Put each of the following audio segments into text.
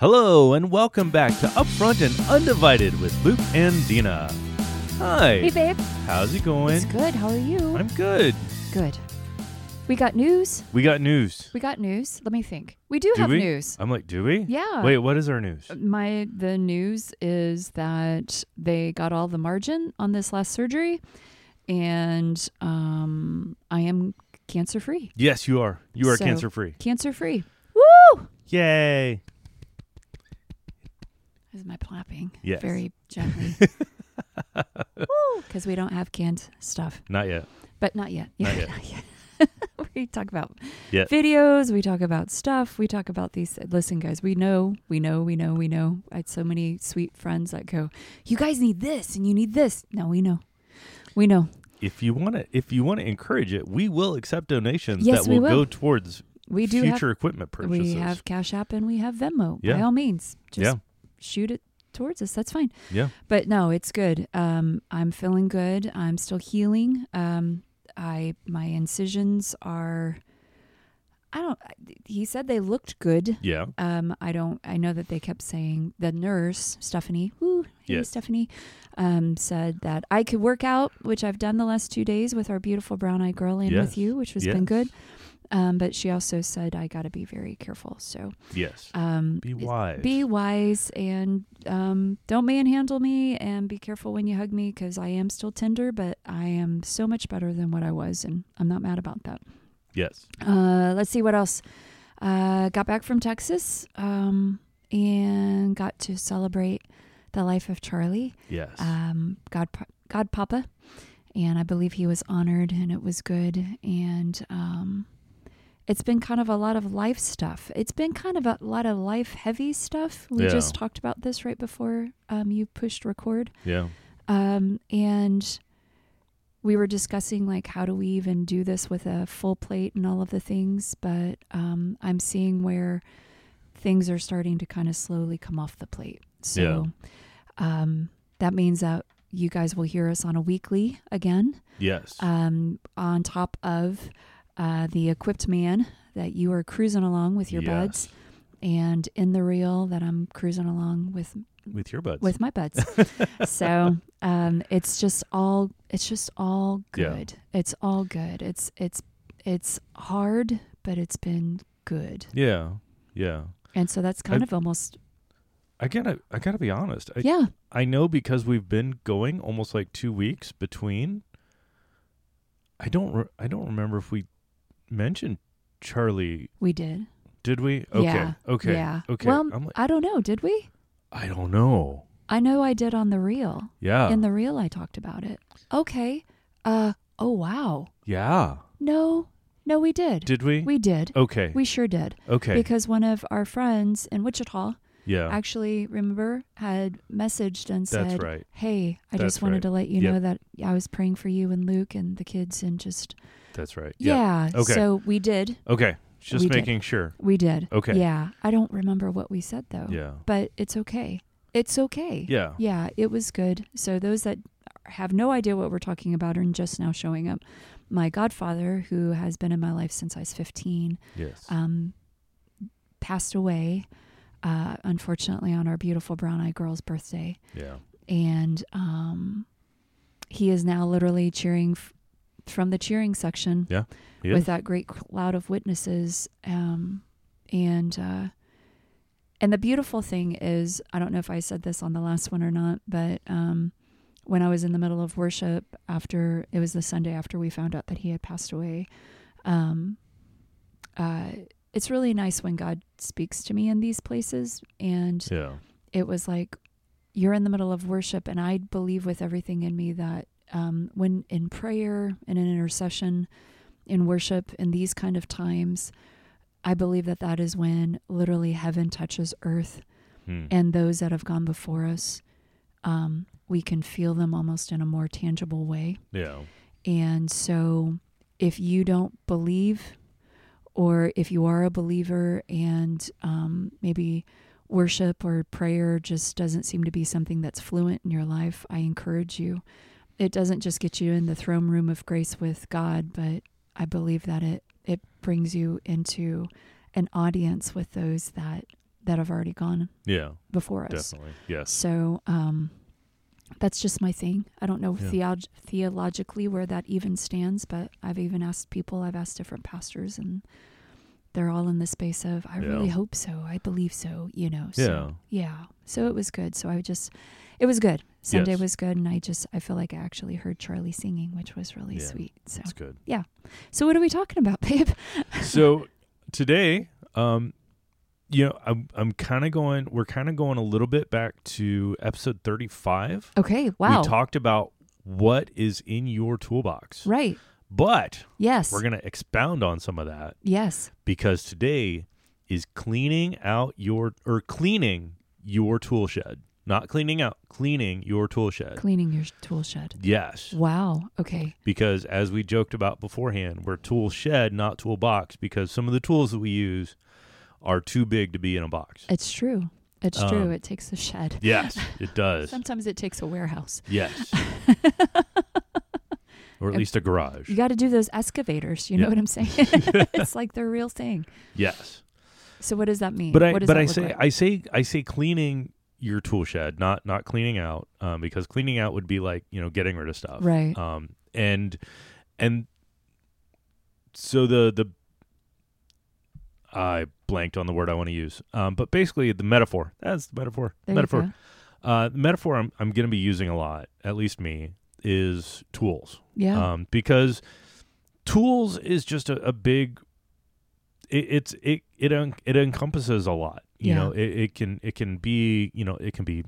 Hello, and welcome back to Upfront and Undivided with Luke and Dina. Hi. Hey, babe. How's it going? It's good. How are you? I'm good. good. We got news. We got news. We got news. Let me think. We do, Do have we? news. I'm like, do we? Yeah. Wait, what is our news? My the news is that they got all the margin on this last surgery, and um, I am cancer free. Yes, you are. You are So- cancer free. Cancer free. Woo! Yay. Is my clapping Yes. very gently? Because we don't have canned stuff, Not yet. but not yet. Not Yeah, yet. not yet. we talk about videos. We talk about stuff. We talk about these. Listen, guys, we know, we know, we know, we know. I had so many sweet friends that go, "You guys need this, and you need this." No, we know, we know. If you want to if you want to encourage it, we will accept donations Yes, that will, will. go towards We do future have. equipment purchases. We have Cash App and we have Venmo. By all means, just Yeah. Shoot it towards us. That's fine. Yeah. But no, it's good. Um, I'm feeling good. I'm still healing. Um, I my incisions are. I don't. He said they looked good. Yeah. Um, I don't. I know that they kept saying the nurse Stephanie, woo, hey Yes. Stephanie, um, said that I could work out, which I've done the last two days with our beautiful brown eyed girl and Yes. with you, which has been good. Um, but she also said I got to be very careful. So Yes. um, Be wise. be wise and um, don't manhandle me and be careful when you hug me because I am still tender, but I am so much better than what I was, and I'm not mad about that. yes. Uh, let's see what else. Uh, got back from Texas um, and got to celebrate the life of Charlie, Yes. um, God, God Papa, and I believe he was honored and it was good. And um, it's been kind of a lot of life stuff. It's been kind of a lot of life heavy stuff. We Yeah. just talked about this right before um, you pushed record. yeah. Um, and we were discussing like how do we even do this with a full plate and all of the things, but um, I'm seeing where things are starting to kind of slowly come off the plate. So um, that means that you guys will hear us on a weekly again, Yes. um, on top of uh, the equipped man that you are cruising along with your Yes. buds, and in the reel that I'm cruising along with With your buds. with my buds. so um, it's just all it's just all Yeah. good. It's all good. It's it's it's hard, but it's been good. yeah. Yeah. And so that's kind I- of almost I gotta I gotta be honest. I, yeah. I know because we've been going almost like two weeks between. I don't re- I don't remember if we mentioned Charlie. We did. Did we? Okay. Yeah. Okay. Yeah. Okay. Well, I'm like, I don't know. Did we? I don't know. I know I did on the reel. Yeah. In the reel, I talked about it. Okay. Uh. Oh wow. yeah. No. No, we did. Did we? we did. okay. We sure did. okay. Because one of our friends in Wichita yeah. actually remember had messaged and That's said right. hey i That's just wanted right. to let you Yep. know that i was praying for you and luke and the kids and just That's right. yeah, Okay. so we did Okay. Just We did. making sure. we did Okay. yeah i don't remember what we said though Yeah. but it's okay it's okay Yeah. yeah it was good so those that have no idea what we're talking about are just now showing up my godfather who has been in my life since i was 15 Yes. um, passed away uh, unfortunately on our beautiful brown eyed girl's birthday yeah. and um, he is now literally cheering f- from the cheering section Yeah, with is. that great cloud of witnesses. Um, and uh, and the beautiful thing is, I don't know if I said this on the last one or not, but um, when I was in the middle of worship after it was the Sunday after we found out that he had passed away, um, uh, it's really nice when God speaks to me in these places and Yeah. it was like you're in the middle of worship and i believe with everything in me that um, when in prayer and in intercession in worship in these kind of times i believe that that is when literally heaven touches earth Hmm. and those that have gone before us um, we can feel them almost in a more tangible way yeah. and so if you don't believe, or if you are a believer and um, maybe worship or prayer just doesn't seem to be something that's fluent in your life, I encourage you. It doesn't just get you in the throne room of grace with God, but I believe that it, it brings you into an audience with those that that have already gone Yeah, before us. definitely. Yes. So um, that's just my thing. I don't know Yeah. theolog- theologically where that even stands, but I've even asked people, I've asked different pastors, and they're all in the space of, I really hope so. I believe so, you know. So, Yeah. yeah. So it was good. So I just, it was good. Sunday Yes. was good. And I just, I feel like I actually heard Charlie singing, which was really Yeah. sweet. So, That's good. Yeah. So what are we talking about, babe? so today, um, you know, I'm I'm kind of going. We're kind of going a little bit back to episode 35. Okay. Wow. We talked about what is in your toolbox, right. but Yes. we're gonna expound on some of that yes. because today is cleaning out your or cleaning your tool shed. Not cleaning out, cleaning your tool shed. Cleaning your tool shed. yes, Wow. Okay. because as we joked about beforehand, we're tool shed, not toolbox, because some of the tools that we use are too big to be in a box. It's true. It's true. Um, It takes a shed. Yes, it does. Sometimes it takes a warehouse. Yes. or at least a garage. You got to do those excavators. You know what I'm saying? it's like the real thing. Yes. So what does that mean? But I what does but I look say like? I say I say cleaning your tool shed, not not cleaning out, um, because cleaning out would be like, you know, getting rid of stuff. right. Um and and so the the I blanked on the word I want to use. Um, but basically the metaphor. That's the metaphor. there metaphor. Uh, the metaphor I'm, I'm going to be using a lot, at least me, is tools. Yeah. Um, because tools is just a, a big. It, it's it it un, it encompasses a lot. You Yeah. know, it, it can it can be you know it can be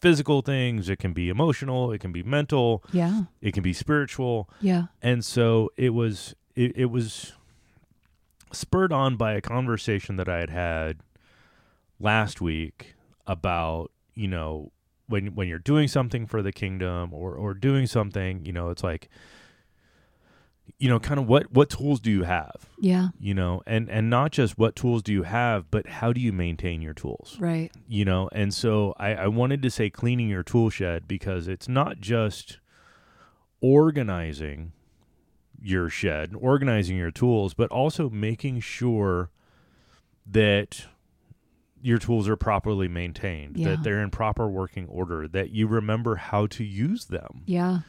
physical things, it can be emotional, it can be mental, yeah. it can be spiritual, Yeah. and so it was it, it was spurred on by a conversation that I had had last week about you know when when you're doing something for the kingdom or or doing something you know it's like you know kind of what what tools do you have Yeah. you know and and not just what tools do you have but how do you maintain your tools Right. you know and so I, I wanted to say cleaning your tool shed because it's not just organizing your shed organizing your tools but also making sure that your tools are properly maintained Yeah. that they're in proper working order that you remember how to use them Yeah.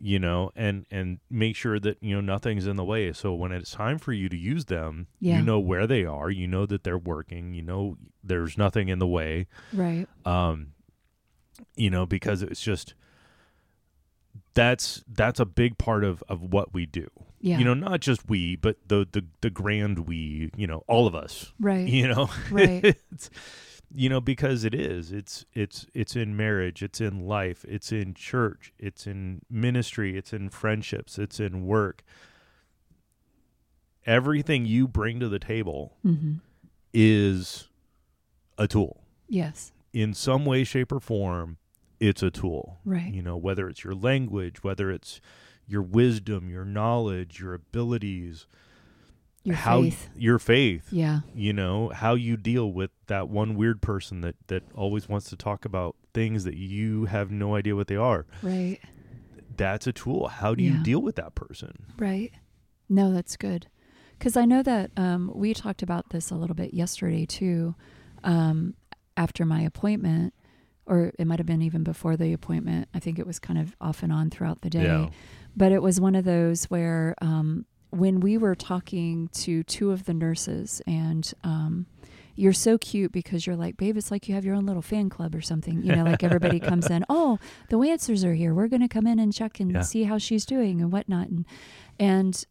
you know and and make sure that you know nothing's in the way so when it's time for you to use them Yeah. you know where they are you know that they're working you know there's nothing in the way Right. um you know because it's just that's that's a big part of of what we do. Yeah. you know not just we but the the the grand we you know all of us. Right. you know? Right. it's you know because it is. It's it's it's in marriage. It's in life. It's in church. It's in ministry. It's in friendships. It's in work. Everything you bring to the table hmm is a tool. Yes. in some way shape or form it's a tool Right. you know whether it's your language whether it's your wisdom your knowledge your abilities Your how faith. your faith Yeah. you know how you deal with that one weird person that that always wants to talk about things that you have no idea what they are Right. that's a tool how do you deal with that person Right. No, that's good. Because I know that um, we talked about this a little bit yesterday too. Um, after my appointment, or it might have been even before the appointment. I think it was kind of off and on throughout the day. yeah But it was one of those where um, when we were talking to two of the nurses, and um, you're so cute because you're like, babe, it's like you have your own little fan club or something. You know, like everybody comes in, oh, the Wansers are here. We're going to come in and check and Yeah. see how she's doing and whatnot. And, and,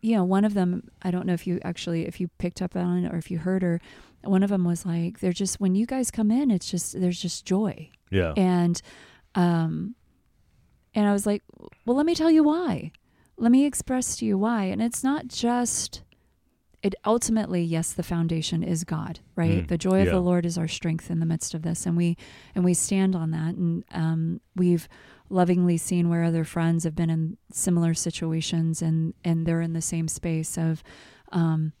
you know, one of them, I don't know if you actually, if you picked up on it or if you heard her, one of them was like, they're just, when you guys come in, it's just, there's just joy. Yeah. And um and i was like well let me tell you why. Let me express to you why. And it's not just it ultimately yes the foundation is god right? Mm, the joy of the lord is our strength in the midst of this and we and we stand on that and um we've lovingly seen where other friends have been in similar situations and and they're in the same space of um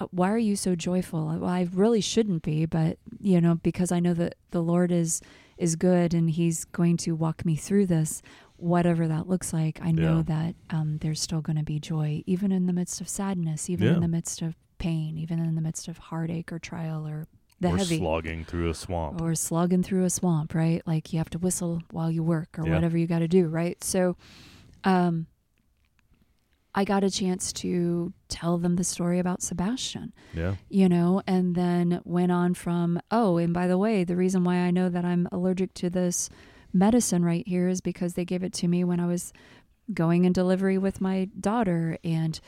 uh, why are you so joyful well i really shouldn't be but you know because i know that the lord is is good and he's going to walk me through this whatever that looks like i know Yeah. that um, there's still going to be joy even in the midst of sadness even Yeah. in the midst of pain even in the midst of heartache or trial or the or heavy slogging through a swamp. or slugging through a swamp, right? Like you have to whistle while you work or Yeah. whatever you got to do, right? So, um, I got a chance to tell them the story about Sebastian, yeah. you know, and then went on from, oh, and by the way, the reason why I know that I'm allergic to this medicine right here is because they gave it to me when I was going in delivery with my daughter and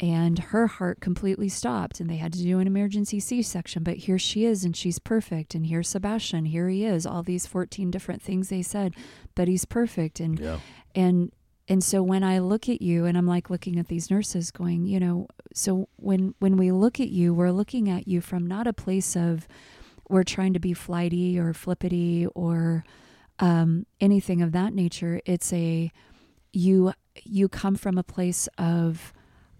and her heart completely stopped and they had to do an emergency C-section but here she is and she's perfect and here's Sebastian here he is all these 14 different things they said but he's perfect and Yeah. and and so when I look at you and I'm like looking at these nurses going you know so when when we look at you we're looking at you from not a place of we're trying to be flighty or flippity or um, anything of that nature it's a you you come from a place of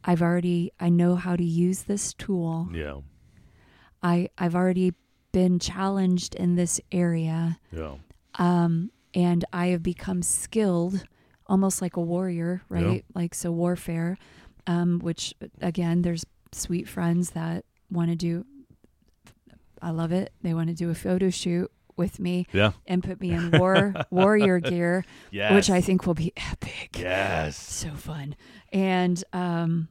I've already I know how to use this tool. Yeah. I I've already been challenged in this area. Yeah. Um and I have become skilled almost like a warrior, Yeah. right? Like so warfare um which again there's sweet friends that want to do I love it. They want to do a photo shoot with me Yeah. and put me in war warrior gear, Yes. which I think will be epic. Yes. so fun and um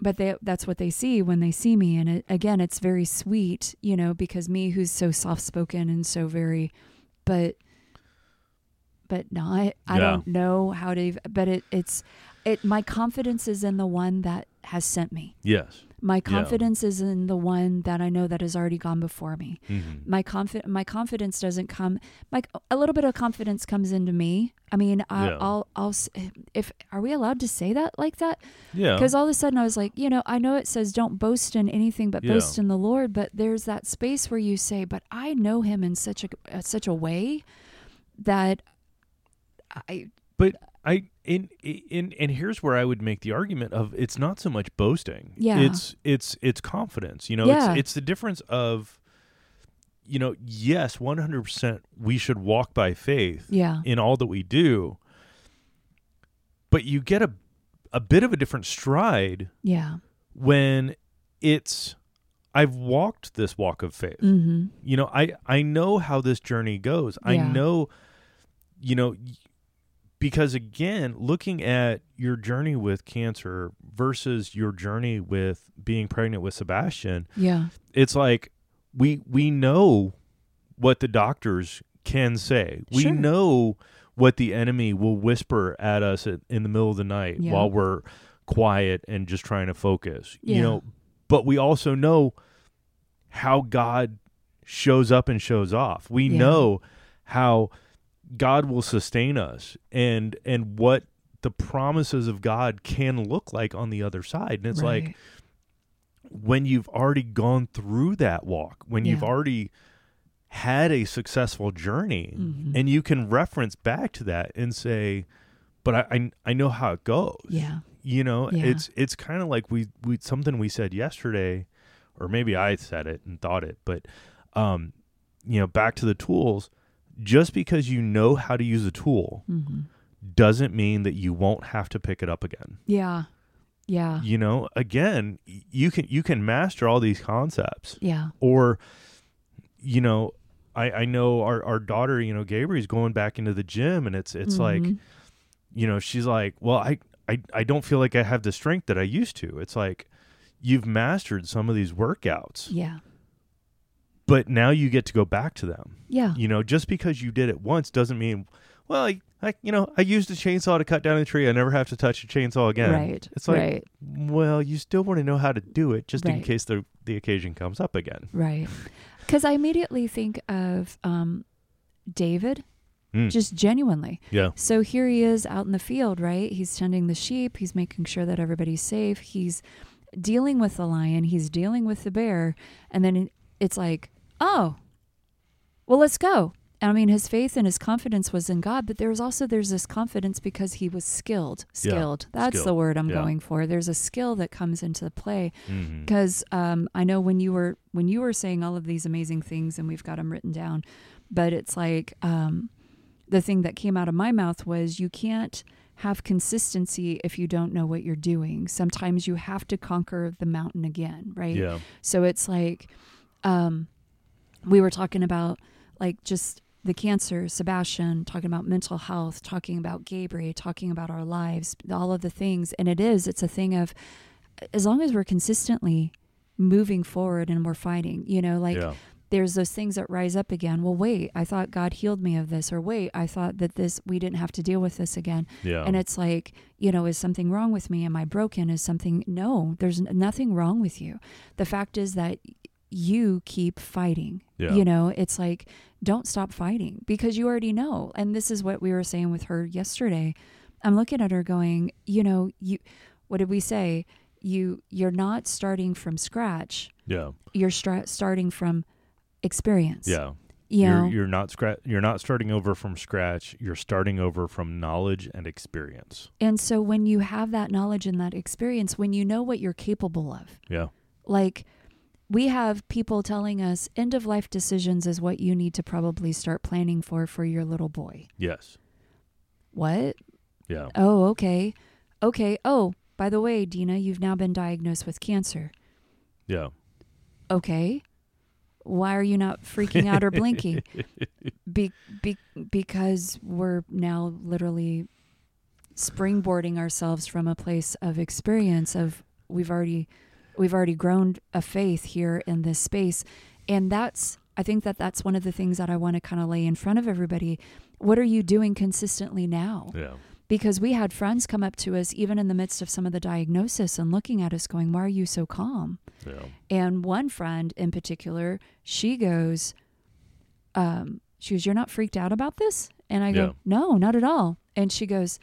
but they that's what they see when they see me and it, again it's very sweet you know because me who's so soft spoken and so very but but not i Yeah. don't know how to but it it's it my confidence is in the one that has sent me Yes. My confidence is in the one that i know that has already gone before me Mhm. my confi- my confidence doesn't come my a little bit of confidence comes into me i mean I, Yeah. i'll i'll s- if are we allowed to say that like that Yeah. because all of a sudden i was like you know i know it says don't boast in anything but Yeah. boast in the lord but there's that space where you say but i know him in such a uh, such a way that i But I in in and here's where I would make the argument of it's not so much boasting. Yeah. It's it's it's confidence. You know, Yeah. it's it's the difference of you know, yes, 100% we should walk by faith yeah in all that we do. But you get a a bit of a different stride yeah when it's I've walked this walk of faith mm-hmm you know i i know how this journey goes i know you know because again looking at your journey with cancer versus your journey with being pregnant with sebastian yeah it's like we we know what the doctors can say we Sure. know what the enemy will whisper at us at, in the middle of the night Yeah. while we're quiet and just trying to focus Yeah. you know but we also know how God shows up and shows off. We Yeah. know how God will sustain us and and what the promises of God can look like on the other side. And it's like when you've already gone through that walk, when you've already had a successful journey Mhm. and you can reference back to that and say, but I, I, I know how it goes yeah you know Yeah. it's it's kind of like we we something we said yesterday or maybe i said it and thought it but um you know back to the tools just because you know how to use a tool mm-hmm. doesn't mean that you won't have to pick it up again. Yeah. Yeah. You know again you can you can master all these concepts. Yeah. Or you know i i know our our daughter you know gabriel's going back into the gym and it's it's like Mhm. you know, she's like, well, I, I, I don't feel like I have the strength that I used to. It's like you've mastered some of these workouts, yeah but now you get to go back to them. yeah You know, just because you did it once doesn't mean, well, I, I you know, I used a chainsaw to cut down a tree. I never have to touch a chainsaw again. right It's like, right well, you still want to know how to do it just in case the the occasion comes up again. Right. Because I immediately think of um, David, Mm. just genuinely. Yeah. So here he is out in the field, right? He's tending the sheep. He's making sure that everybody's safe. He's dealing with the lion. He's dealing with the bear. And then it's like, oh, well, let's go. And I mean, his faith and his confidence was in God, but there was also there's this confidence because he was skilled. Yeah, Skilled. That's the word I'm Yeah. going for. There's a skill that comes into the play because um, I know when you were when you were saying all of these amazing things, and we've got them written down, but it's like um, the thing that came out of my mouth was you can't have consistency if you don't know what you're doing. Sometimes you have to conquer the mountain again, right? Yeah. So it's like, um, we were talking about like just the cancer, Sebastian, talking about mental health, talking about Gabriel, talking about our lives, all of the things. And it is, it's a thing of as long as we're consistently moving forward and we're fighting, you know, like yeah. there's those things that rise up again. Well, wait, I thought God healed me of this, or wait, I thought that this, we didn't have to deal with this again. Yeah. And it's like, you know, is something wrong with me? Am I broken? Is something, no, there's nothing wrong with you. The fact is that you keep fighting. Yeah. You know, it's like, don't stop fighting because you already know. And this is what we were saying with her yesterday. I'm looking at her going, you know, you, what did we say? You, you're not starting from scratch. yeah. You're stra- starting from experience. Yeah. You know, You're you're not you're not starting over from scratch. You're starting over from knowledge and experience. and so when you have that knowledge and that experience, when you know what you're capable of, Yeah. like we have people telling us end of life decisions is what you need to probably start planning for for your little boy. Yes. What? Yeah. Oh, okay. Okay. Oh, by the way, Dina, you've now been diagnosed with cancer. Yeah. Okay. Why are you not freaking out or blinking? Be, be, because we're now literally springboarding ourselves from a place of experience of we've already we've already grown a faith here in this space and that's I think that that's one of the things that I want to kind of lay in front of everybody. What are you doing consistently now? Yeah. because we had friends come up to us even in the midst of some of the diagnosis and looking at us going why are you so calm Yeah. and one friend in particular she goes um she goes you're not freaked out about this and i Yeah. go no not at all and she goes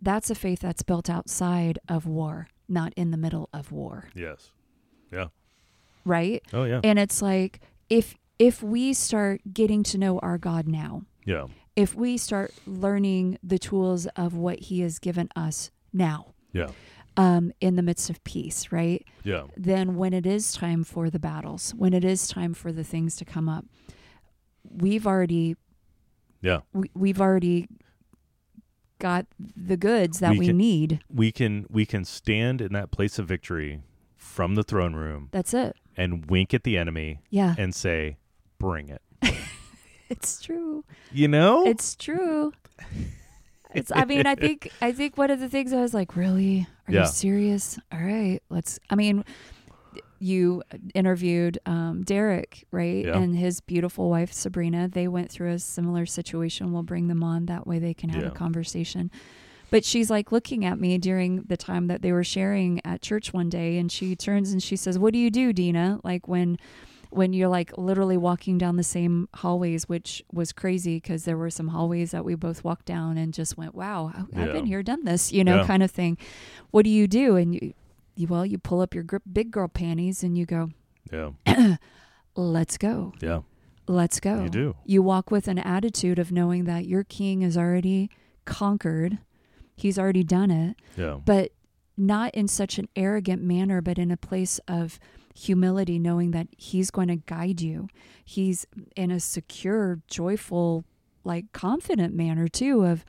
that's a faith that's built outside of war not in the middle of war Yes. Yeah. Right Oh yeah. and it's like if if we start getting to know our god now Yeah. if we start learning the tools of what he has given us now Yeah. um, in the midst of peace, right? Yeah. Then when it is time for the battles, when it is time for the things to come up, we've already Yeah. we, we've already got the goods that We we, can- need. We can we can stand in that place of victory from the throne room That's it. and wink at the enemy Yeah, and say, "Bring it." it's true. You know? It's true. It's. I mean, I think. I think one of the things I was like, really, are Yeah. you serious? All right, let's. I mean, you interviewed um, Derek, right, Yeah. and his beautiful wife Sabrina. They went through a similar situation. We'll bring them on that way they can have Yeah. a conversation. But she's like looking at me during the time that they were sharing at church one day, and she turns and she says, "What do you do, Dina? Like when." when you're like literally walking down the same hallways, which was crazy because there were some hallways that we both walked down and just went, wow, I- I've been here, done this, you know, Yeah. kind of thing. What do you do? And you well, you pull up your gr- big girl panties and you go, yeah. let's go, Yeah. let's go. You do. You walk with an attitude of knowing that your king is already conquered, he's already done it, Yeah. but not in such an arrogant manner, but in a place of humility, knowing that He's going to guide you. He's in a secure, joyful, like confident manner, too, of,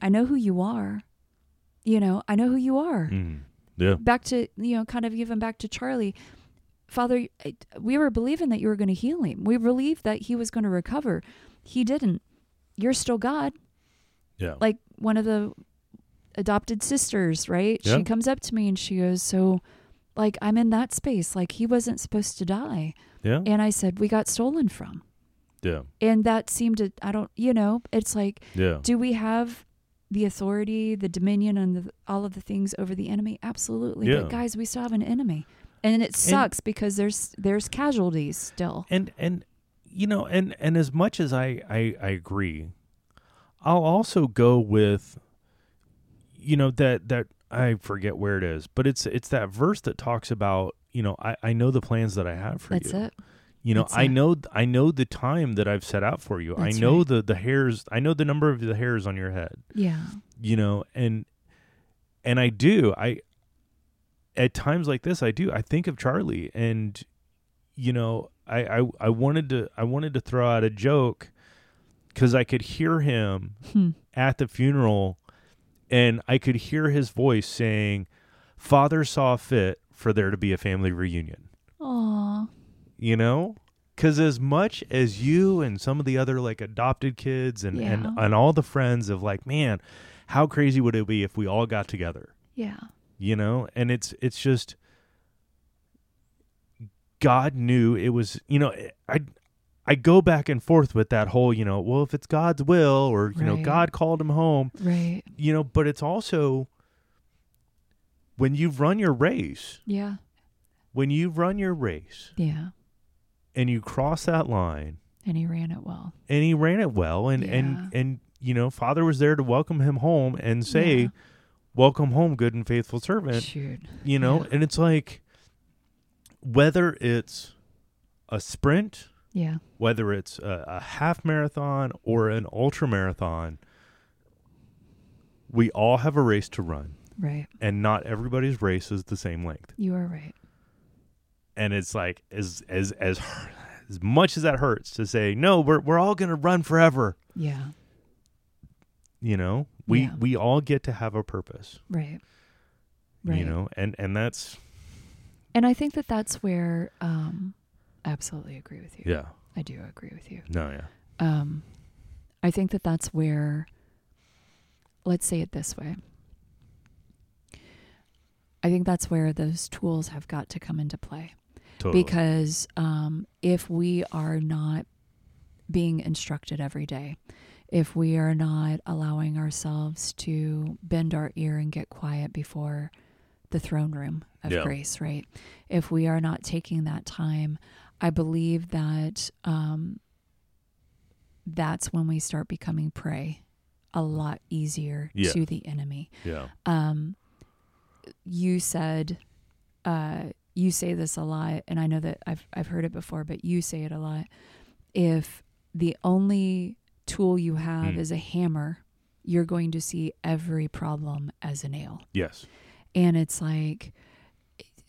I know who you are. You know, I know who you are. Mm. Yeah. Back to, you know, kind of even back to Charlie. Father, we were believing that you were going to heal him. We believed that he was going to recover. He didn't. You're still God Yeah. like one of the adopted sisters, right? Yeah. She comes up to me and she goes, "So, like I'm in that space. Like he wasn't supposed to die." yeah. And I said, "We got stolen from." Yeah. And that seemed to I don't, you know, it's like Yeah. do we have the authority, the dominion and the, all of the things over the enemy? Absolutely. Yeah. But guys, we still have an enemy. And it sucks because there's there's casualties still. And and you know, and and as much as I I, I agree, I'll also go with you know that that I forget where it is, but it's it's that verse that talks about you know I I know the plans that I have for That's you. it. You know, I know I know the time that I've set out for you. I know right. the the hairs. I know the number of the hairs on your head. Yeah. You know, and and I do. I at times like this, I do. I think of Charlie, and you know, I I, I wanted to I wanted to throw out a joke because I could hear him Hmm. at the funeral, and I could hear his voice saying, "Father saw fit for there to be a family reunion." Aw. You know, Because as much as you and some of the other like adopted kids and, and Yeah. and all the friends of like, man, how crazy would it be if we all got together? Yeah. You know, and it's it's just God knew it was. You know, I I go back and forth with that whole. You know, well, if it's God's will, or you know, God called him home. Right. You know, but it's also when you've run your race. Yeah. When you've run your race Yeah. And you cross that line And he ran it well. and he ran it well and Yeah. and and you know father was there to welcome him home and say Yeah. welcome home good and faithful servant Shoot. you know Yeah. and it's like whether it's a sprint Yeah. whether it's a, a half marathon or an ultra marathon we all have a race to run Right. and not everybody's race is the same length You are right. And it's like as as as as much as that hurts to say no we're we're all going to run forever Yeah. you know we Yeah. we all get to have a purpose Right. Right. you know and and that's And I think that that's where um I absolutely agree with you. yeah I do agree with you. no yeah Um I think that that's where let's say it this way. I think that's where those tools have got to come into play. Totally because um, if we are not being instructed every day, if we are not allowing ourselves to bend our ear and get quiet before the throne room of Yeah. grace, right? If we are not taking that time, I believe that um, that's when we start becoming prey a lot easier Yeah. to the enemy yeah um, you said uh, you say this a lot, and I know that I've I've heard it before, but you say it a lot. If the only tool you have Mm. is a hammer, you're going to see every problem as a nail, yes and it's like.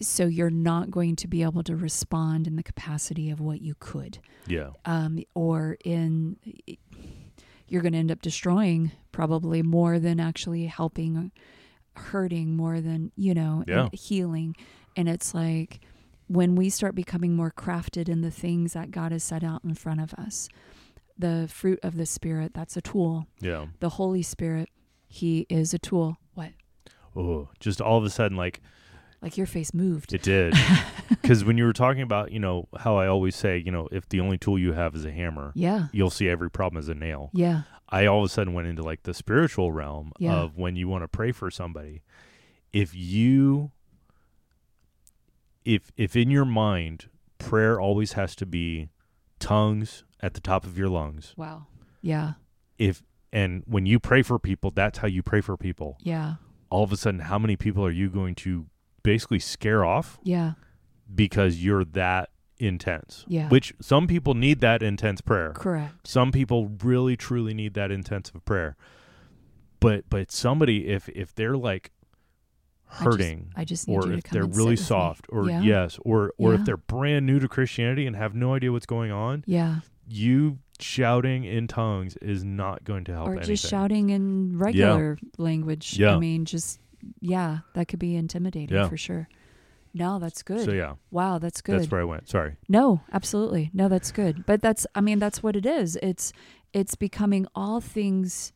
So you're not going to be able to respond in the capacity of what you could yeah um, or in you're going to end up destroying probably more than actually helping hurting more than you know Yeah. healing and it's like when we start becoming more crafted in the things that god has set out in front of us the fruit of the spirit that's a tool. Yeah. The holy spirit he is a tool. What? Oh just all of a sudden like like your face moved. it did. Because when you were talking about you know how i always say you know if the only tool you have is a hammer yeah. you'll see every problem as a nail. Yeah. I all of a sudden went into like the spiritual realm Yeah. of when you want to pray for somebody if you if if in your mind prayer always has to be tongues at the top of your lungs. Wow. Yeah. If and when you pray for people that's how you pray for people. Yeah. All of a sudden how many people are you going to basically scare off yeah. because you're that intense? Yeah. which some people need that intense prayer. Correct. Some people really truly need that intensive prayer. But but somebody if if they're like I just- hurting I just need or if come they're really soft or Yeah. yes or or Yeah. if they're brand new to christianity and have no idea what's going on yeah you shouting in tongues is not going to help or anything just shouting in regular language. Yeah. I mean, just yeah, that could be intimidating Yeah. for sure. No, that's good. so yeah Wow, that's good. that's where i went sorry no, absolutely. No, that's good. But that's I mean, that's what it is. It's it's becoming all things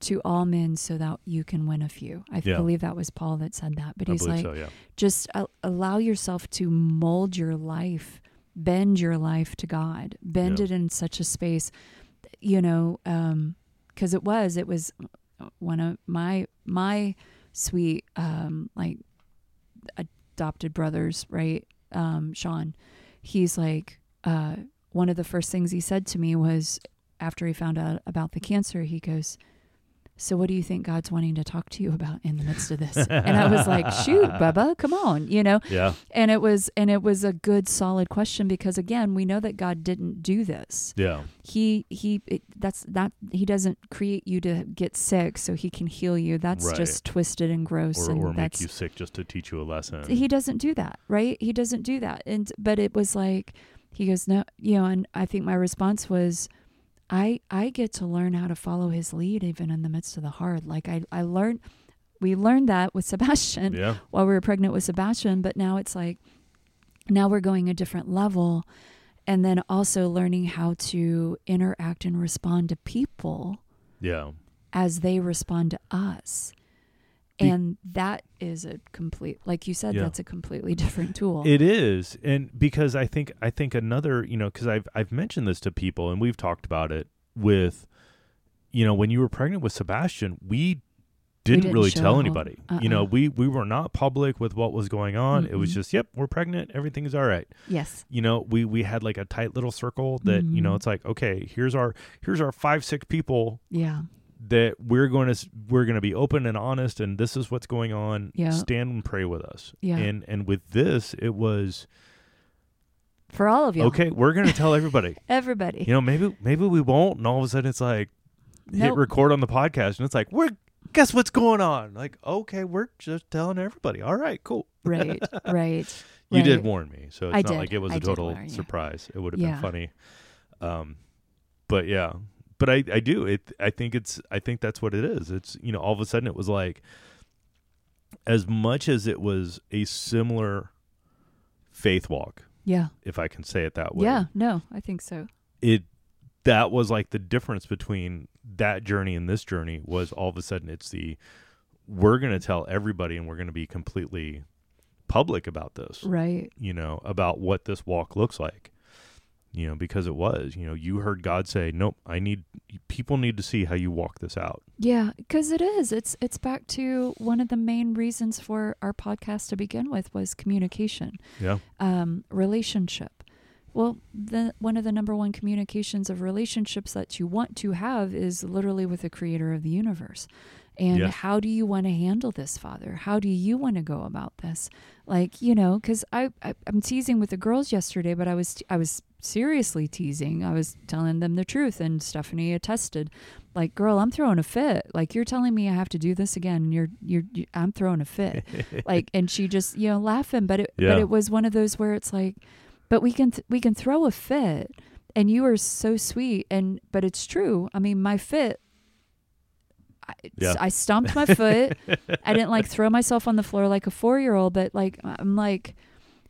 to all men so that you can win a few. I Yeah. believe that was Paul that said that. But he's like so yeah just a- allow yourself to mold your life bend your life to god bend Yeah. it in such a space you know um because it was it was one of my my sweet um like adopted brothers right um sean he's like uh one of the first things he said to me was after he found out about the cancer he goes so what do you think god's wanting to talk to you about in the midst of this? And i was like shoot bubba come on you know? Yeah. And it was and it was a good solid question because again we know that god didn't do this. Yeah. He he it, that's that he doesn't create you to get sick so he can heal you. That's Right. just twisted and gross or, and or make you sick just to teach you a lesson. He doesn't do that right? He doesn't do that. And but it was like he goes no you know and i think my response was i i get to learn how to follow his lead even in the midst of the hard like i i learned we learned that with sebastian yeah while we were pregnant with sebastian but now it's like now we're going a different level and then also learning how to interact and respond to people Yeah. as they respond to us. And that is a complete, like you said, Yeah. that's a completely different tool. It is, and because I think I think another, you know, because I've I've mentioned this to people, and we've talked about it with, you know, when you were pregnant with Sebastian, we didn't, didn't really tell anybody. You know, uh-uh. we we were not public with what was going on. It was just, yep, we're pregnant, everything's all right. yes. You know, we we had like a tight little circle that you know, Mhm. it's like, okay, here's our here's our five six people Yeah. That we're going to we're going to be open and honest and this is what's going on Yeah. stand and pray with us Yeah. and and with this it was For all of you. okay we're going to tell everybody Everybody. you know maybe maybe we won't and all of a sudden it's like hit record on the podcast and it's like we're guess what's going on like okay we're just telling everybody all right cool right. Right. you did warn me so it's I not did. like it was I a total warn surprise it would have been funny um but yeah but I, I do it i think it's i think that's what it is it's you know all of a sudden it was like as much as it was a similar faith walk Yeah. if i can say it that way Yeah. No, I think so. it that was like the difference between that journey and this journey was all of a sudden it's the we're going to tell everybody and we're going to be completely public about this Right. you know, about what this walk looks like. You know, because it was, you know, you heard God say, "Nope, I need people need to see how you walk this out." Yeah, because it is. It's it's back to one of the main reasons for our podcast to begin with was communication, Yeah. um, relationship. Well, the one of the number one communications of relationships that you want to have is literally with the creator of the universe. And Yes. how do you want to handle this, Father? How do you want to go about this? Like, you know, because I, I I'm teasing with the girls yesterday, but I was I was seriously teasing. I was telling them the truth, and Stephanie attested. Like, girl, I'm throwing a fit. Like, you're telling me I have to do this again, and you're you're, you I'm throwing a fit. like, and she just you know laughing, but it Yeah. but it was one of those where it's like, but we can th- we can throw a fit, and you are so sweet, and but it's true. I mean, my fit. I, Yeah. I stomped my foot. I didn't like throw myself on the floor like a four year old, but like I'm like,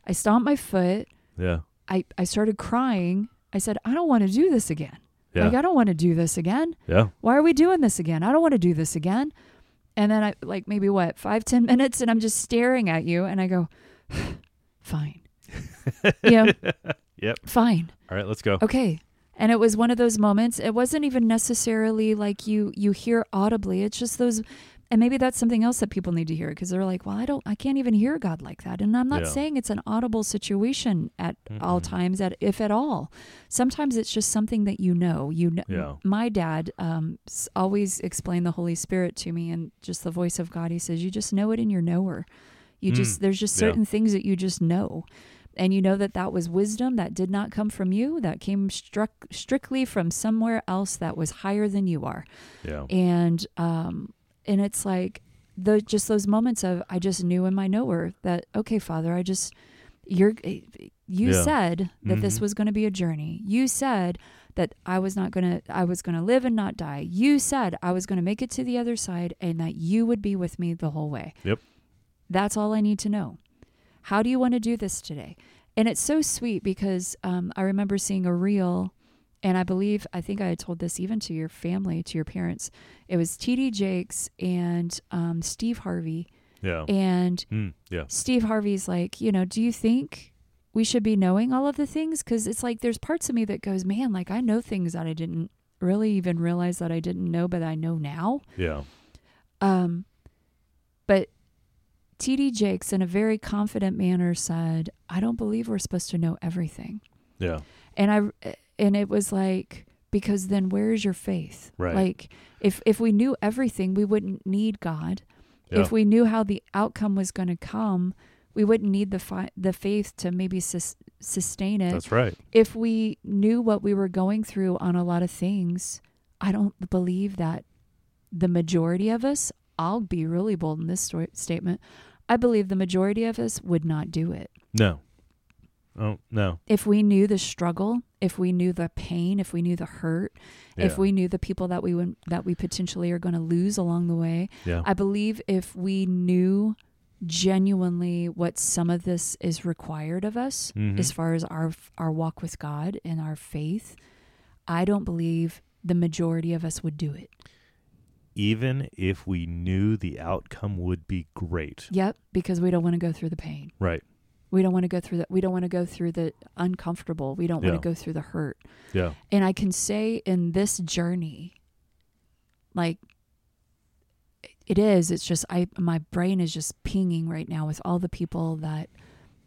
I stomped my foot. Yeah. I, I started crying. I said, I don't want to do this again. Yeah. Like, I don't want to do this again. yeah. Why are we doing this again? I don't want to do this again. And then I, like, maybe what, five, ten minutes, and I'm just staring at you, and I go, fine. yeah, Yep. fine. All right, let's go. Okay. And it was one of those moments. It wasn't even necessarily like you you hear audibly. It's just those and maybe that's something else that people need to hear because they're like, "Well, I don't I can't even hear God like that." And I'm not Yeah. saying it's an audible situation at all Mm-mm. times at if at all. Sometimes it's just something that you know. You know Yeah. my dad um always explained the Holy Spirit to me and just the voice of God. He says, "You just know it in your knower." You Mm. just there's just Yeah. certain things that you just know and you know that that was wisdom that did not come from you that came struck strictly from somewhere else that was higher than you are Yeah. and um and it's like the just those moments of i just knew in my knower that okay father i just you're you Yeah. said that this Mhm. was going to be a journey you said that i was not going to i was going to live and not die you said i was going to make it to the other side and that you would be with me the whole way Yep. that's all i need to know how do you want to do this today? And it's so sweet because um, I remember seeing a reel, and I believe, I think I had told this even to your family, to your parents. It was TD Jakes and um, Steve Harvey. Yeah. And Mm, yeah. Steve Harvey's like, you know, do you think we should be knowing all of the things? Because it's like there's parts of me that goes, man, like I know things that I didn't really even realize that I didn't know, but I know now. Yeah. Um, but TD Jakes, in a very confident manner, said, "I don't believe we're supposed to know everything." Yeah. And I, and it was like, because then where is your faith? Right. Like, if if we knew everything, we wouldn't need God. Yeah. If we knew how the outcome was going to come, we wouldn't need the fi- the faith to maybe sus- sustain it That's right. if we knew what we were going through on a lot of things, I don't believe that the majority of us, I'll be really bold in this sto- statement, I believe the majority of us would not do it. No. Oh, no. If we knew the struggle, if we knew the pain, if we knew the hurt, if we knew the people that we would, that we potentially are going to lose along the way, Yeah. I believe if we knew genuinely what some of this is required of us Mhm. as far as our our walk with God and our faith, I don't believe the majority of us would do it. even if we knew the outcome would be great. Yep, because we don't want to go through the pain. Right. We don't want to go through that. We don't want to go through the uncomfortable. We don't Yeah. want to go through the hurt. Yeah. And I can say in this journey, like it is, it's just I my brain is just pinging right now with all the people that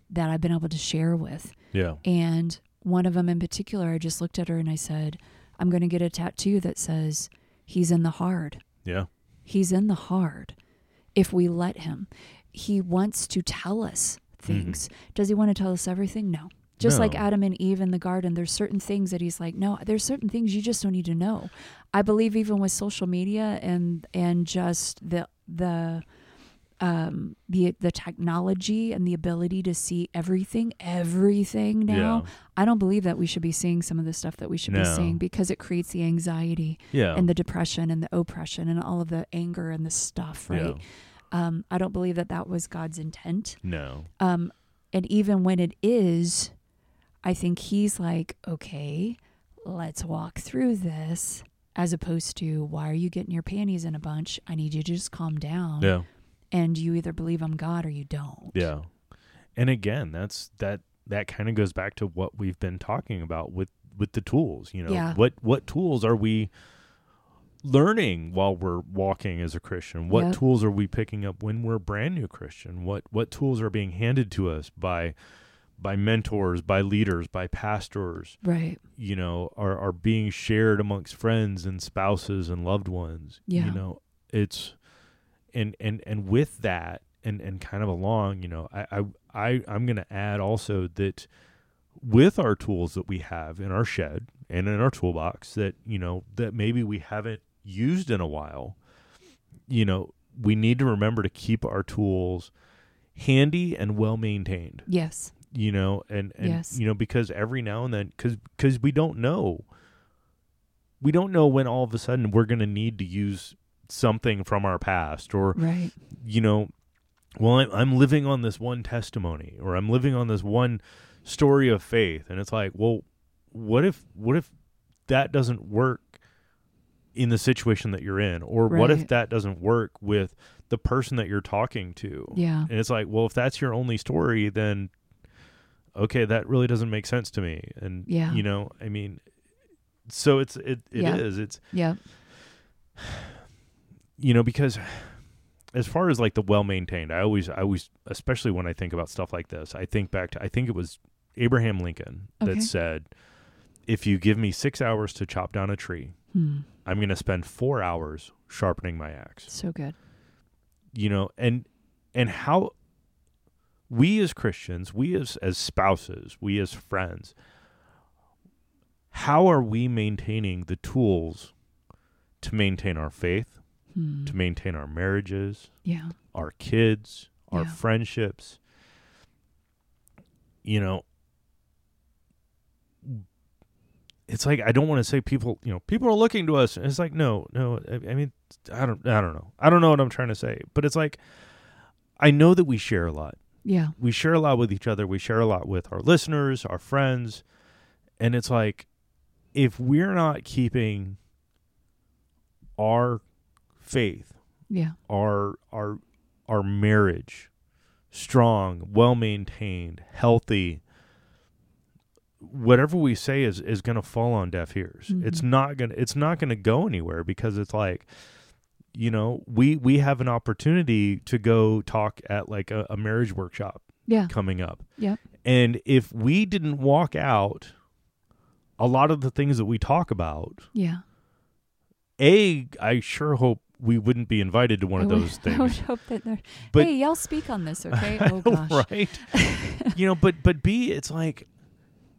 that I've been able to share with. Yeah. And one of them in particular, I just looked at her and I said, I'm going to get a tattoo that says, He's in the hard. Yeah. He's in the hard if we let him. He wants to tell us things. Does he want to tell us everything? No. Just like Adam and Eve in the garden, there's certain things that he's like, no, there's certain things you just don't need to know. I believe even with social media and and just the the um the the technology and the ability to see everything everything now Yeah. i don't believe that we should be seeing some of the stuff that we should be seeing because it creates the anxiety Yeah. and the depression and the oppression and all of the anger and the stuff right Yeah. Um i don't believe that that was god's intent No. um and even when it is i think he's like okay let's walk through this as opposed to why are you getting your panties in a bunch i need you to just calm down Yeah. and you either believe i'm god or you don't Yeah. And again, that's that that kind of goes back to what we've been talking about with with the tools, you know. Yeah. What what tools are we learning while we're walking as a Christian? What Yep. tools are we picking up when we're a brand new Christian? What what tools are being handed to us by by mentors, by leaders, by pastors, right you know, are are being shared amongst friends and spouses and loved ones. Yeah. You know, it's and and and with that and and kind of along, you know, I I, I I'm gonna add also that with our tools that we have in our shed and in our toolbox that, you know, that maybe we haven't used in a while, you know, we need to remember to keep our tools handy and well maintained yes. You know and, and Yes. you know because every now and then because because we don't know. We don't know when all of a sudden we're going to need to use something from our past or right. you know well I'm, I'm living on this one testimony or i'm living on this one story of faith. And it's like well what if what if that doesn't work in the situation that you're in or what if that doesn't work with the person that you're talking to yeah and it's like, well, if that's your only story, then okay, that really doesn't make sense to me. And Yeah. you know, I mean, so it's it it is Yeah. it's yeah you know because as far as like the well maintained, I always I always especially when I think about stuff like this, I think back to I think it was Abraham Lincoln Okay. that said, if you give me six hours to chop down a tree, hmm. I'm going to spend four hours sharpening my axe. so good you know and and how we as christians we as as spouses we as friends how are we maintaining the tools to maintain our faith hmm. to maintain our marriages yeah our kids our Yeah. friendships you know it's like I don't want to say people, you know, people are looking to us. And it's like, no, no. I, I mean, I don't, I don't know. I don't know what I'm trying to say, but it's like, I know that we share a lot. yeah We share a lot with each other. We share a lot with our listeners, our friends, and it's like, if we're not keeping our faith yeah our our our marriage strong, well maintained, healthy, whatever we say is is going to fall on deaf ears. It's Mhm. not going to it's not going to go anywhere because it's like you know, we we have an opportunity to go talk at like a, a marriage workshop yeah coming up. Yep. And if we didn't walk out a lot of the things that we talk about, yeah A, I sure hope we wouldn't be invited to one I of would- things. I would hope that they're But- hey y'all speak on this okay oh gosh right? you know, but but B, it's like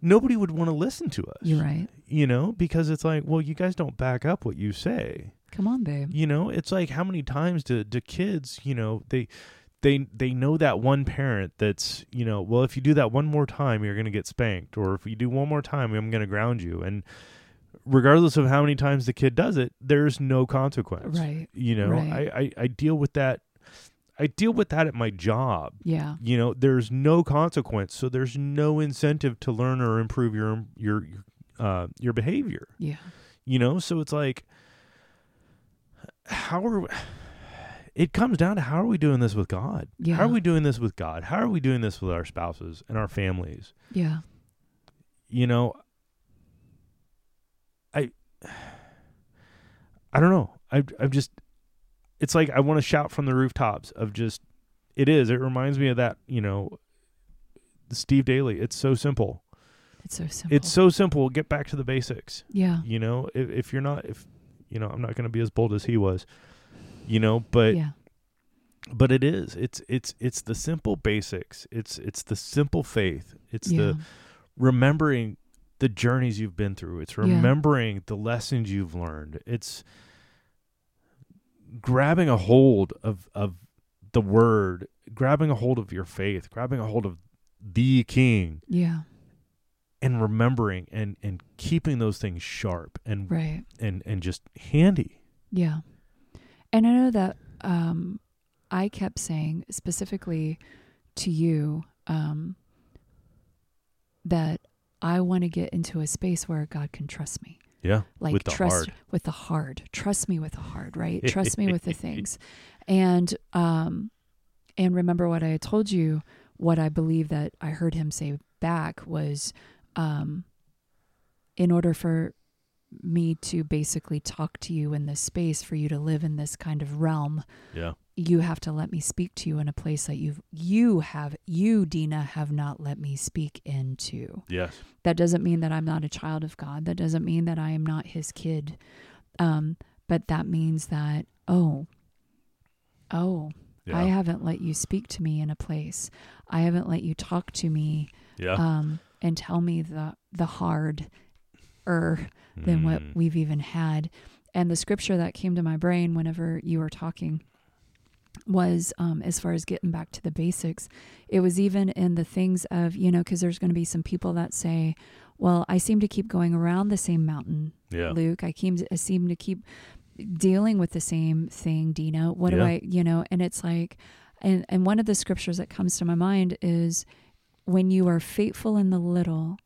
nobody would want to listen to us. you're right You know, because it's like, well, you guys don't back up what you say. come on babe You know, it's like how many times do do kids, you know, they they they know that one parent that's, you know, well, if you do that one more time, you're going to get spanked, or if you do one more time, I'm going to ground you, and regardless of how many times the kid does it, there's no consequence. right You know, Right. I, I I deal with that. I deal with that at my job. Yeah. You know, there's no consequence, so there's no incentive to learn or improve your your your, uh, your behavior. Yeah. You know, so it's like how are it comes down to how are we doing this with God? Yeah. How are we doing this with God? How are we doing this with our spouses and our families? Yeah. You know, I I don't know. I I'm just it's like I want to shout from the rooftops of just it is. It reminds me of that, you know, Steve Daly. It's so simple. It's so simple. It's so simple. Get back to the basics. yeah. You know, if, if you're not if you know, I'm not going to be as bold as he was. You know, but yeah. but it is. It's it's it's the simple basics. It's it's the simple faith. It's yeah. the remembering the journeys you've been through. It's Yeah. remembering the lessons you've learned. It's grabbing a hold of of the word, grabbing a hold of your faith, grabbing a hold of the king yeah. and remembering and and keeping those things sharp and Right. and and just handy. Yeah. And I know that um, I kept saying specifically to you um, that I want to get into a space where God can trust me. Yeah. Like with the trust hard. with the hard. Trust me with the hard, right? trust me with the things. And um and remember what I told you, what I believe that I heard him say back was um in order for me to basically talk to you in this space for you to live in this kind of realm Yeah. You have to let me speak to you in a place that you've you have you Dina have not let me speak into Yes. that doesn't mean that I'm not a child of God. That doesn't mean that I am not his kid. Um, but that means that, oh, oh, Yeah. I haven't let you speak to me in a place. I haven't let you talk to me yeah. um, and tell me the the hard er than what Mm. we've even had. And the scripture that came to my brain whenever you were talking was um, as far as getting back to the basics, it was even in the things of, you know, because there's going to be some people that say, well, I seem to keep going around the same mountain, Yeah. Luke. I, keep, I seem to keep dealing with the same thing, Dina. What do I, you know, and it's like, and, and one of the scriptures that comes to my mind is when you are faithful in the little,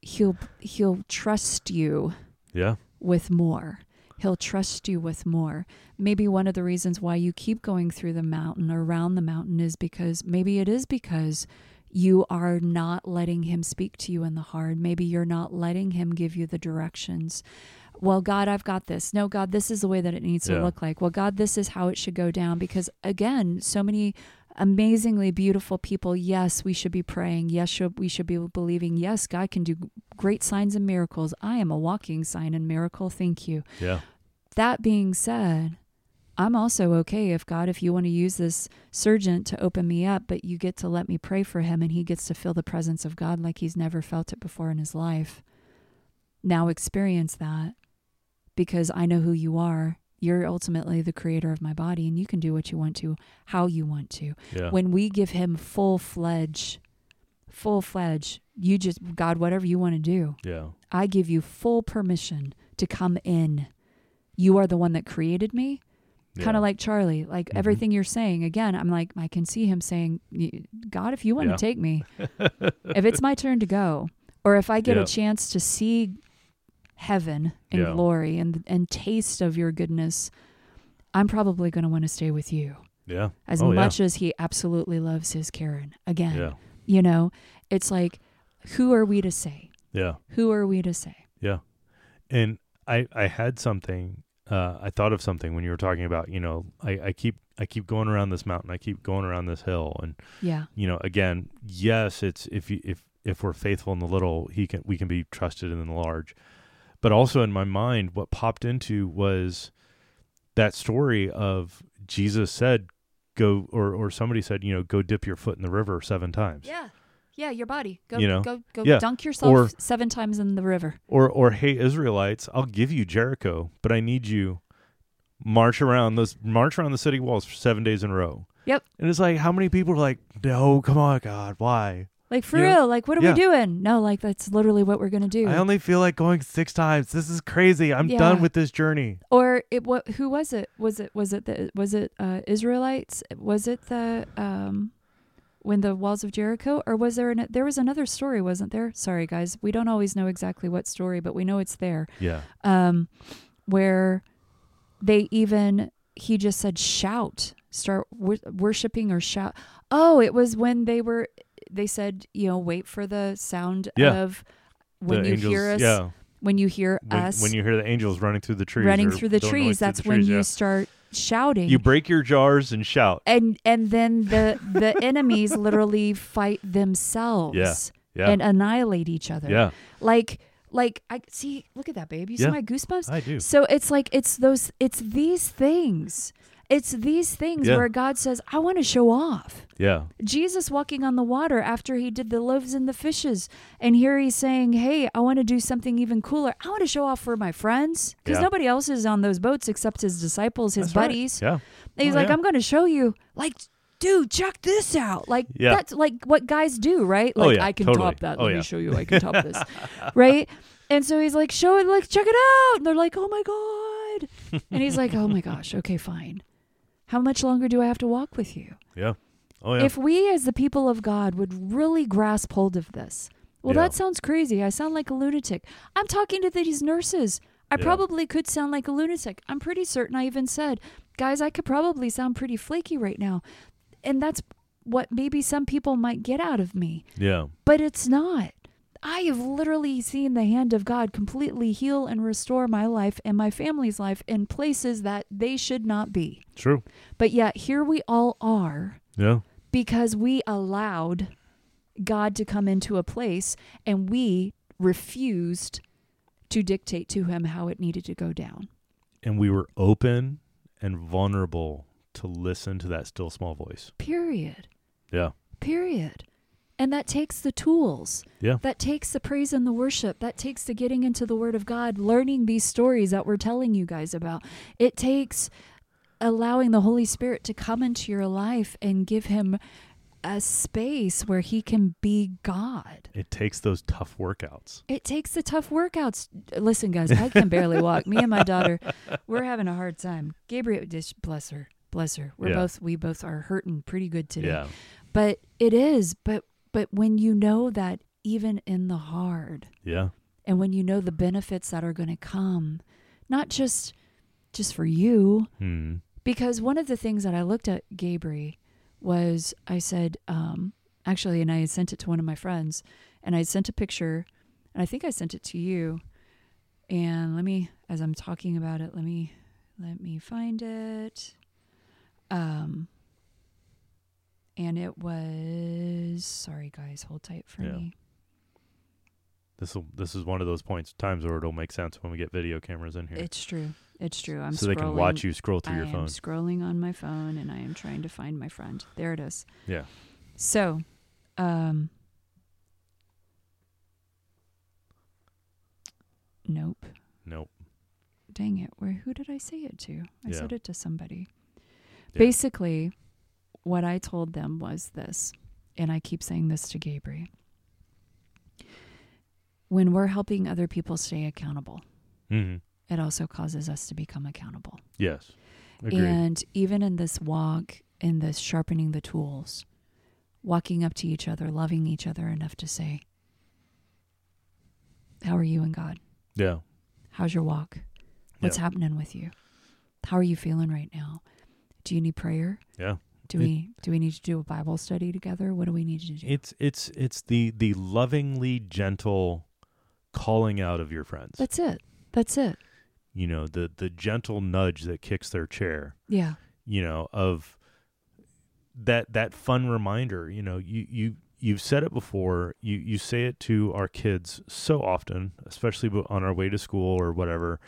he'll he'll trust you Yeah. with more. He'll trust you with more. Maybe one of the reasons why you keep going through the mountain or around the mountain is because maybe it is because you are not letting him speak to you in the hard. Maybe you're not letting him give you the directions. Well, God, I've got this. No, God, this is the way that it needs Yeah. to look like. Well, God, this is how it should go down. Because again, so many amazingly beautiful people. Yes, we should be praying. Yes, we should be believing. Yes, God can do great signs and miracles. I am a walking sign and miracle. Thank you. Yeah. That being said, I'm also okay if God, if you want to use this surgeon to open me up, but you get to let me pray for him and he gets to feel the presence of God like he's never felt it before in his life. Now experience that because I know who you are. You're ultimately the creator of my body and you can do what you want to, how you want to. Yeah. When we give him full fledged, full fledged, you just, God, whatever you want to do, yeah. I give you full permission to come in. You are the one that created me. Yeah. Kind of like Charlie. Like Mhm. everything you're saying, again, I'm like, I can see him saying, God, if you want Yeah. to take me, if it's my turn to go, or if I get Yeah. a chance to see heaven and glory and, and taste of your goodness, I'm probably going to want to stay with you Yeah. as Oh, much as he absolutely loves his Karen. Again, you know, it's like, who are we to say? Yeah. Who are we to say? Yeah. And I I had something uh I thought of something when you were talking about, you know, I, I keep I keep going around this mountain, I keep going around this hill and Yeah. you know, again, yes, it's if you if if we're faithful in the little, he can we can be trusted in the large. But also in my mind what popped into was that story of Jesus said go or or somebody said, you know, go dip your foot in the river seven times. Yeah. Yeah, your body. Go You know? go go Yeah. dunk yourself Or- seven times in the river. Or or hey Israelites, I'll give you Jericho, but I need you march around those march around the city walls for seven days in a row. Yep. And it's like how many people are like, No, come on, God, why? Like for You know? real, like what are Yeah. we doing? No, like that's literally what we're gonna do. I only feel like going six times. This is crazy. I'm Yeah. done with this journey. or it what who was it? Was it was it the was it uh Israelites? Was it the um when the walls of Jericho or was there an there was another story, wasn't there? Sorry guys, we don't always know exactly what story, but we know it's there. Yeah. Um where they even he just said shout, start wor- worshiping or shout. Oh, it was when they were they said, you know, wait for the sound Yeah. of when the you angels, hear us Yeah. when you hear When, us when you hear the angels running through the trees, running through the trees noise through that's the when trees, you start shouting You break your jars and shout. and and then the the enemies literally fight themselves Yeah. Yeah. and annihilate each other Yeah. like like i see look at that babe you see my goosebumps I do. so it's like it's those it's these things it's these things Yeah. where god says i want to show off Yeah. jesus walking on the water after he did the loaves and the fishes and here he's saying hey i want to do something even cooler i want to show off for my friends because Yeah. nobody else is on those boats except his disciples his That's right. buddies Yeah. and he's Oh, like, yeah. I'm going to show you. Like, dude, check this out. Like, that's like what guys do, right? Oh, Like, yeah, I can totally. top that. Oh, Let me show you. I can top this. right? And so he's like, show it, like, check it out. And they're like, oh my God. and he's like, oh my gosh, okay, fine. How much longer do I have to walk with you? Yeah. Oh yeah. If we, as the people of God, would really grasp hold of this, well, Yeah. that sounds crazy. I sound like a lunatic. I'm talking to these nurses. I Yeah. probably could sound like a lunatic. I'm pretty certain I even said, guys, I could probably sound pretty flaky right now. And that's what maybe some people might get out of me, yeah. but it's not. I have literally seen the hand of God completely heal and restore my life and my family's life in places that they should not be. True. But yet, here we all are Yeah. because we allowed God to come into a place and we refused to dictate to him how it needed to go down. And we were open and vulnerable to listen to that still small voice. Period. Yeah. Period. And that takes the tools. Yeah. That takes the praise and the worship. That takes the getting into the Word of God, learning these stories that we're telling you guys about. It takes allowing the Holy Spirit to come into your life and give Him a space where He can be God. It takes those tough workouts. It takes the tough workouts. Listen, guys, I can barely walk. Me and my daughter, we're having a hard time. Gabriel, bless her, bless her. We're Yeah. both we both are hurting pretty good today. Yeah. But it is. But but when you know that even in the hard, Yeah. and when you know the benefits that are going to come, not just just for you, Hmm. because one of the things that I looked at Gabri was I said, um, actually, and I sent it to one of my friends, and I sent a picture, and I think I sent it to you. And let me, as I'm talking about it, let me let me find it. Um, and it was sorry, guys, hold tight for Yeah. me. This will this is one of those points times where it'll make sense when we get video cameras in here. It's true. It's true. I'm so they can watch you scroll through I your am scrolling on my phone and I am trying to find my friend. There it is. Yeah. So, um, nope. Nope. Dang it. Where? Who did I say it to? I Yeah. said it to somebody. Yeah. Basically, what I told them was this, and I keep saying this to Gabri. When we're helping other people stay accountable, hmm it also causes us to become accountable. Yes. Agreed. And even in this walk, in this sharpening the tools, walking up to each other, loving each other enough to say, How are you and God? yeah. How's your walk? What's Yeah. happening with you? How are you feeling right now? Do you need prayer? Yeah. Do we do we need to do a Bible study together? What do we need to do? It's it's it's the the lovingly gentle calling out of your friends. That's it. That's it. you know, the the gentle nudge that kicks their chair. Yeah. you know of that that fun reminder you know you you you've said it before you you say it to our kids so often especially on our way to school or whatever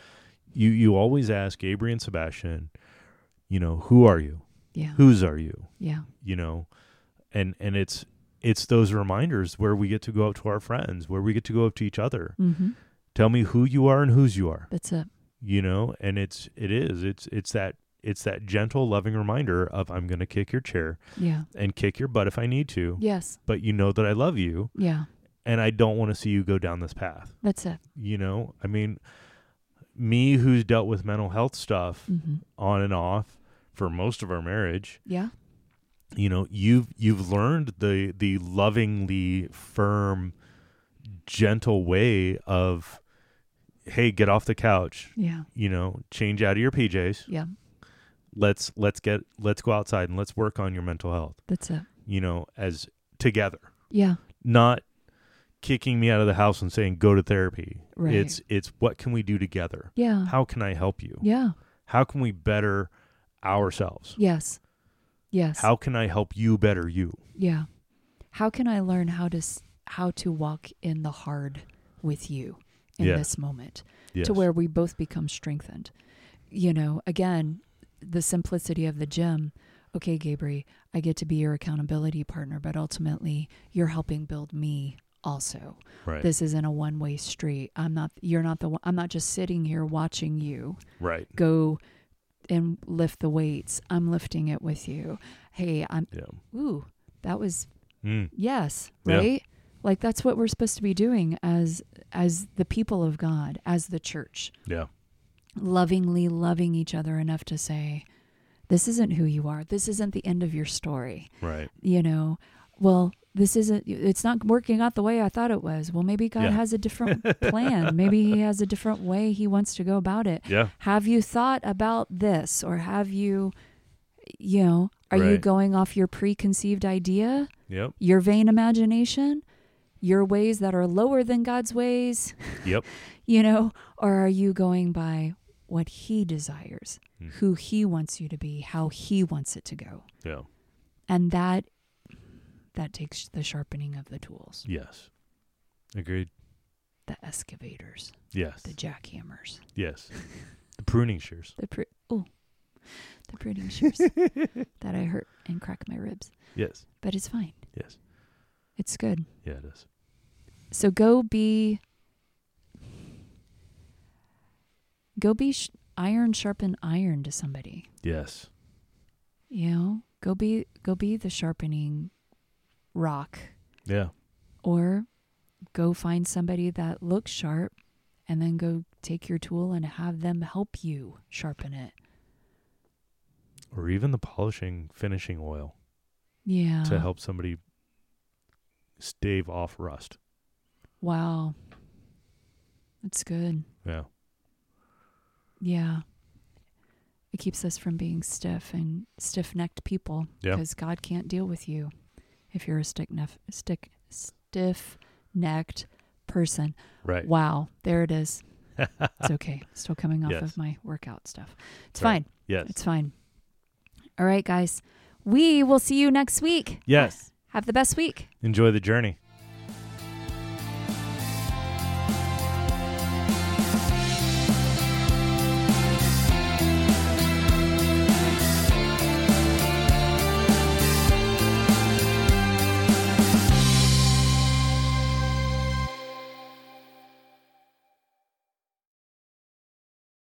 you you always ask Gabriel and Sebastian you know who are you Yeah. whose are you Yeah. you know and and it's it's those reminders where we get to go up to our friends where we get to go up to each other Mm-hmm. tell me who you are and whose you are That's it. you know and it's it is it's it's that it's that gentle, loving reminder of I'm going to kick your chair Yeah. and kick your butt if I need to, Yes. but you know that I love you Yeah. and I don't want to see you go down this path. That's it. You know, I mean, me who's dealt with mental health stuff hmm on and off for most of our marriage, Yeah. you know, you've you've learned the the lovingly firm, gentle way of, hey, get off the couch, Yeah. you know, change out of your PJs. Yeah. Let's let's get let's go outside and let's work on your mental health. That's it. You know, as together, Yeah. not kicking me out of the house and saying go to therapy. Right. It's it's what can we do together? Yeah. How can I help you? Yeah. How can we better ourselves? Yes. Yes. How can I help you better you? Yeah. How can I learn how to how to walk in the hard with you in Yeah. this moment Yes. to where we both become strengthened? You know, again, the simplicity of the gym. Okay, Gabri, I get to be your accountability partner, but ultimately you're helping build me also. right. This isn't a one-way street. I'm not you're not the one, I'm not just sitting here watching you right. go and lift the weights. I'm lifting it with you. Hey, I'm Yeah. ooh, that was Mm. yes, Yeah. right? Like that's what we're supposed to be doing as as the people of God, as the church. Yeah. Lovingly loving each other enough to say, this isn't who you are. This isn't the end of your story. Right. You know, well, this isn't it's not working out the way I thought it was. Well, maybe God Yeah. has a different plan. maybe he has a different way he wants to go about it Yeah. have you thought about this or have you you know are you going off your preconceived idea Yep. your vain imagination your ways that are lower than god's ways Yep. you know or are you going by what he desires Hmm. who he wants you to be how he wants it to go Yeah. and that that takes the sharpening of the tools Yes. Agreed. the excavators Yes. the jackhammers yes. The pruning shears. the pr- oh the pruning shears that i hurt and crack my ribs Yes. but it's fine Yes. It's good. Yeah, it is. So go be go be sh- iron sharpen iron to somebody. Yes. You know, go be go be the sharpening rock Yeah. or go find somebody that looks sharp and then go take your tool and have them help you sharpen it. Or even the polishing finishing oil Yeah. to help somebody stave off rust. Wow. That's good. Yeah. Yeah. It keeps us from being stiff and stiff necked people Yeah. because God can't deal with you if you're a stick neff stick stiff necked person. Right. Wow, there it is. it's okay. Still coming off Yes. of my workout stuff. It's Right. fine. Yes. It's fine. All right, guys. We will see you next week. Yes. Have the best week. Enjoy the journey.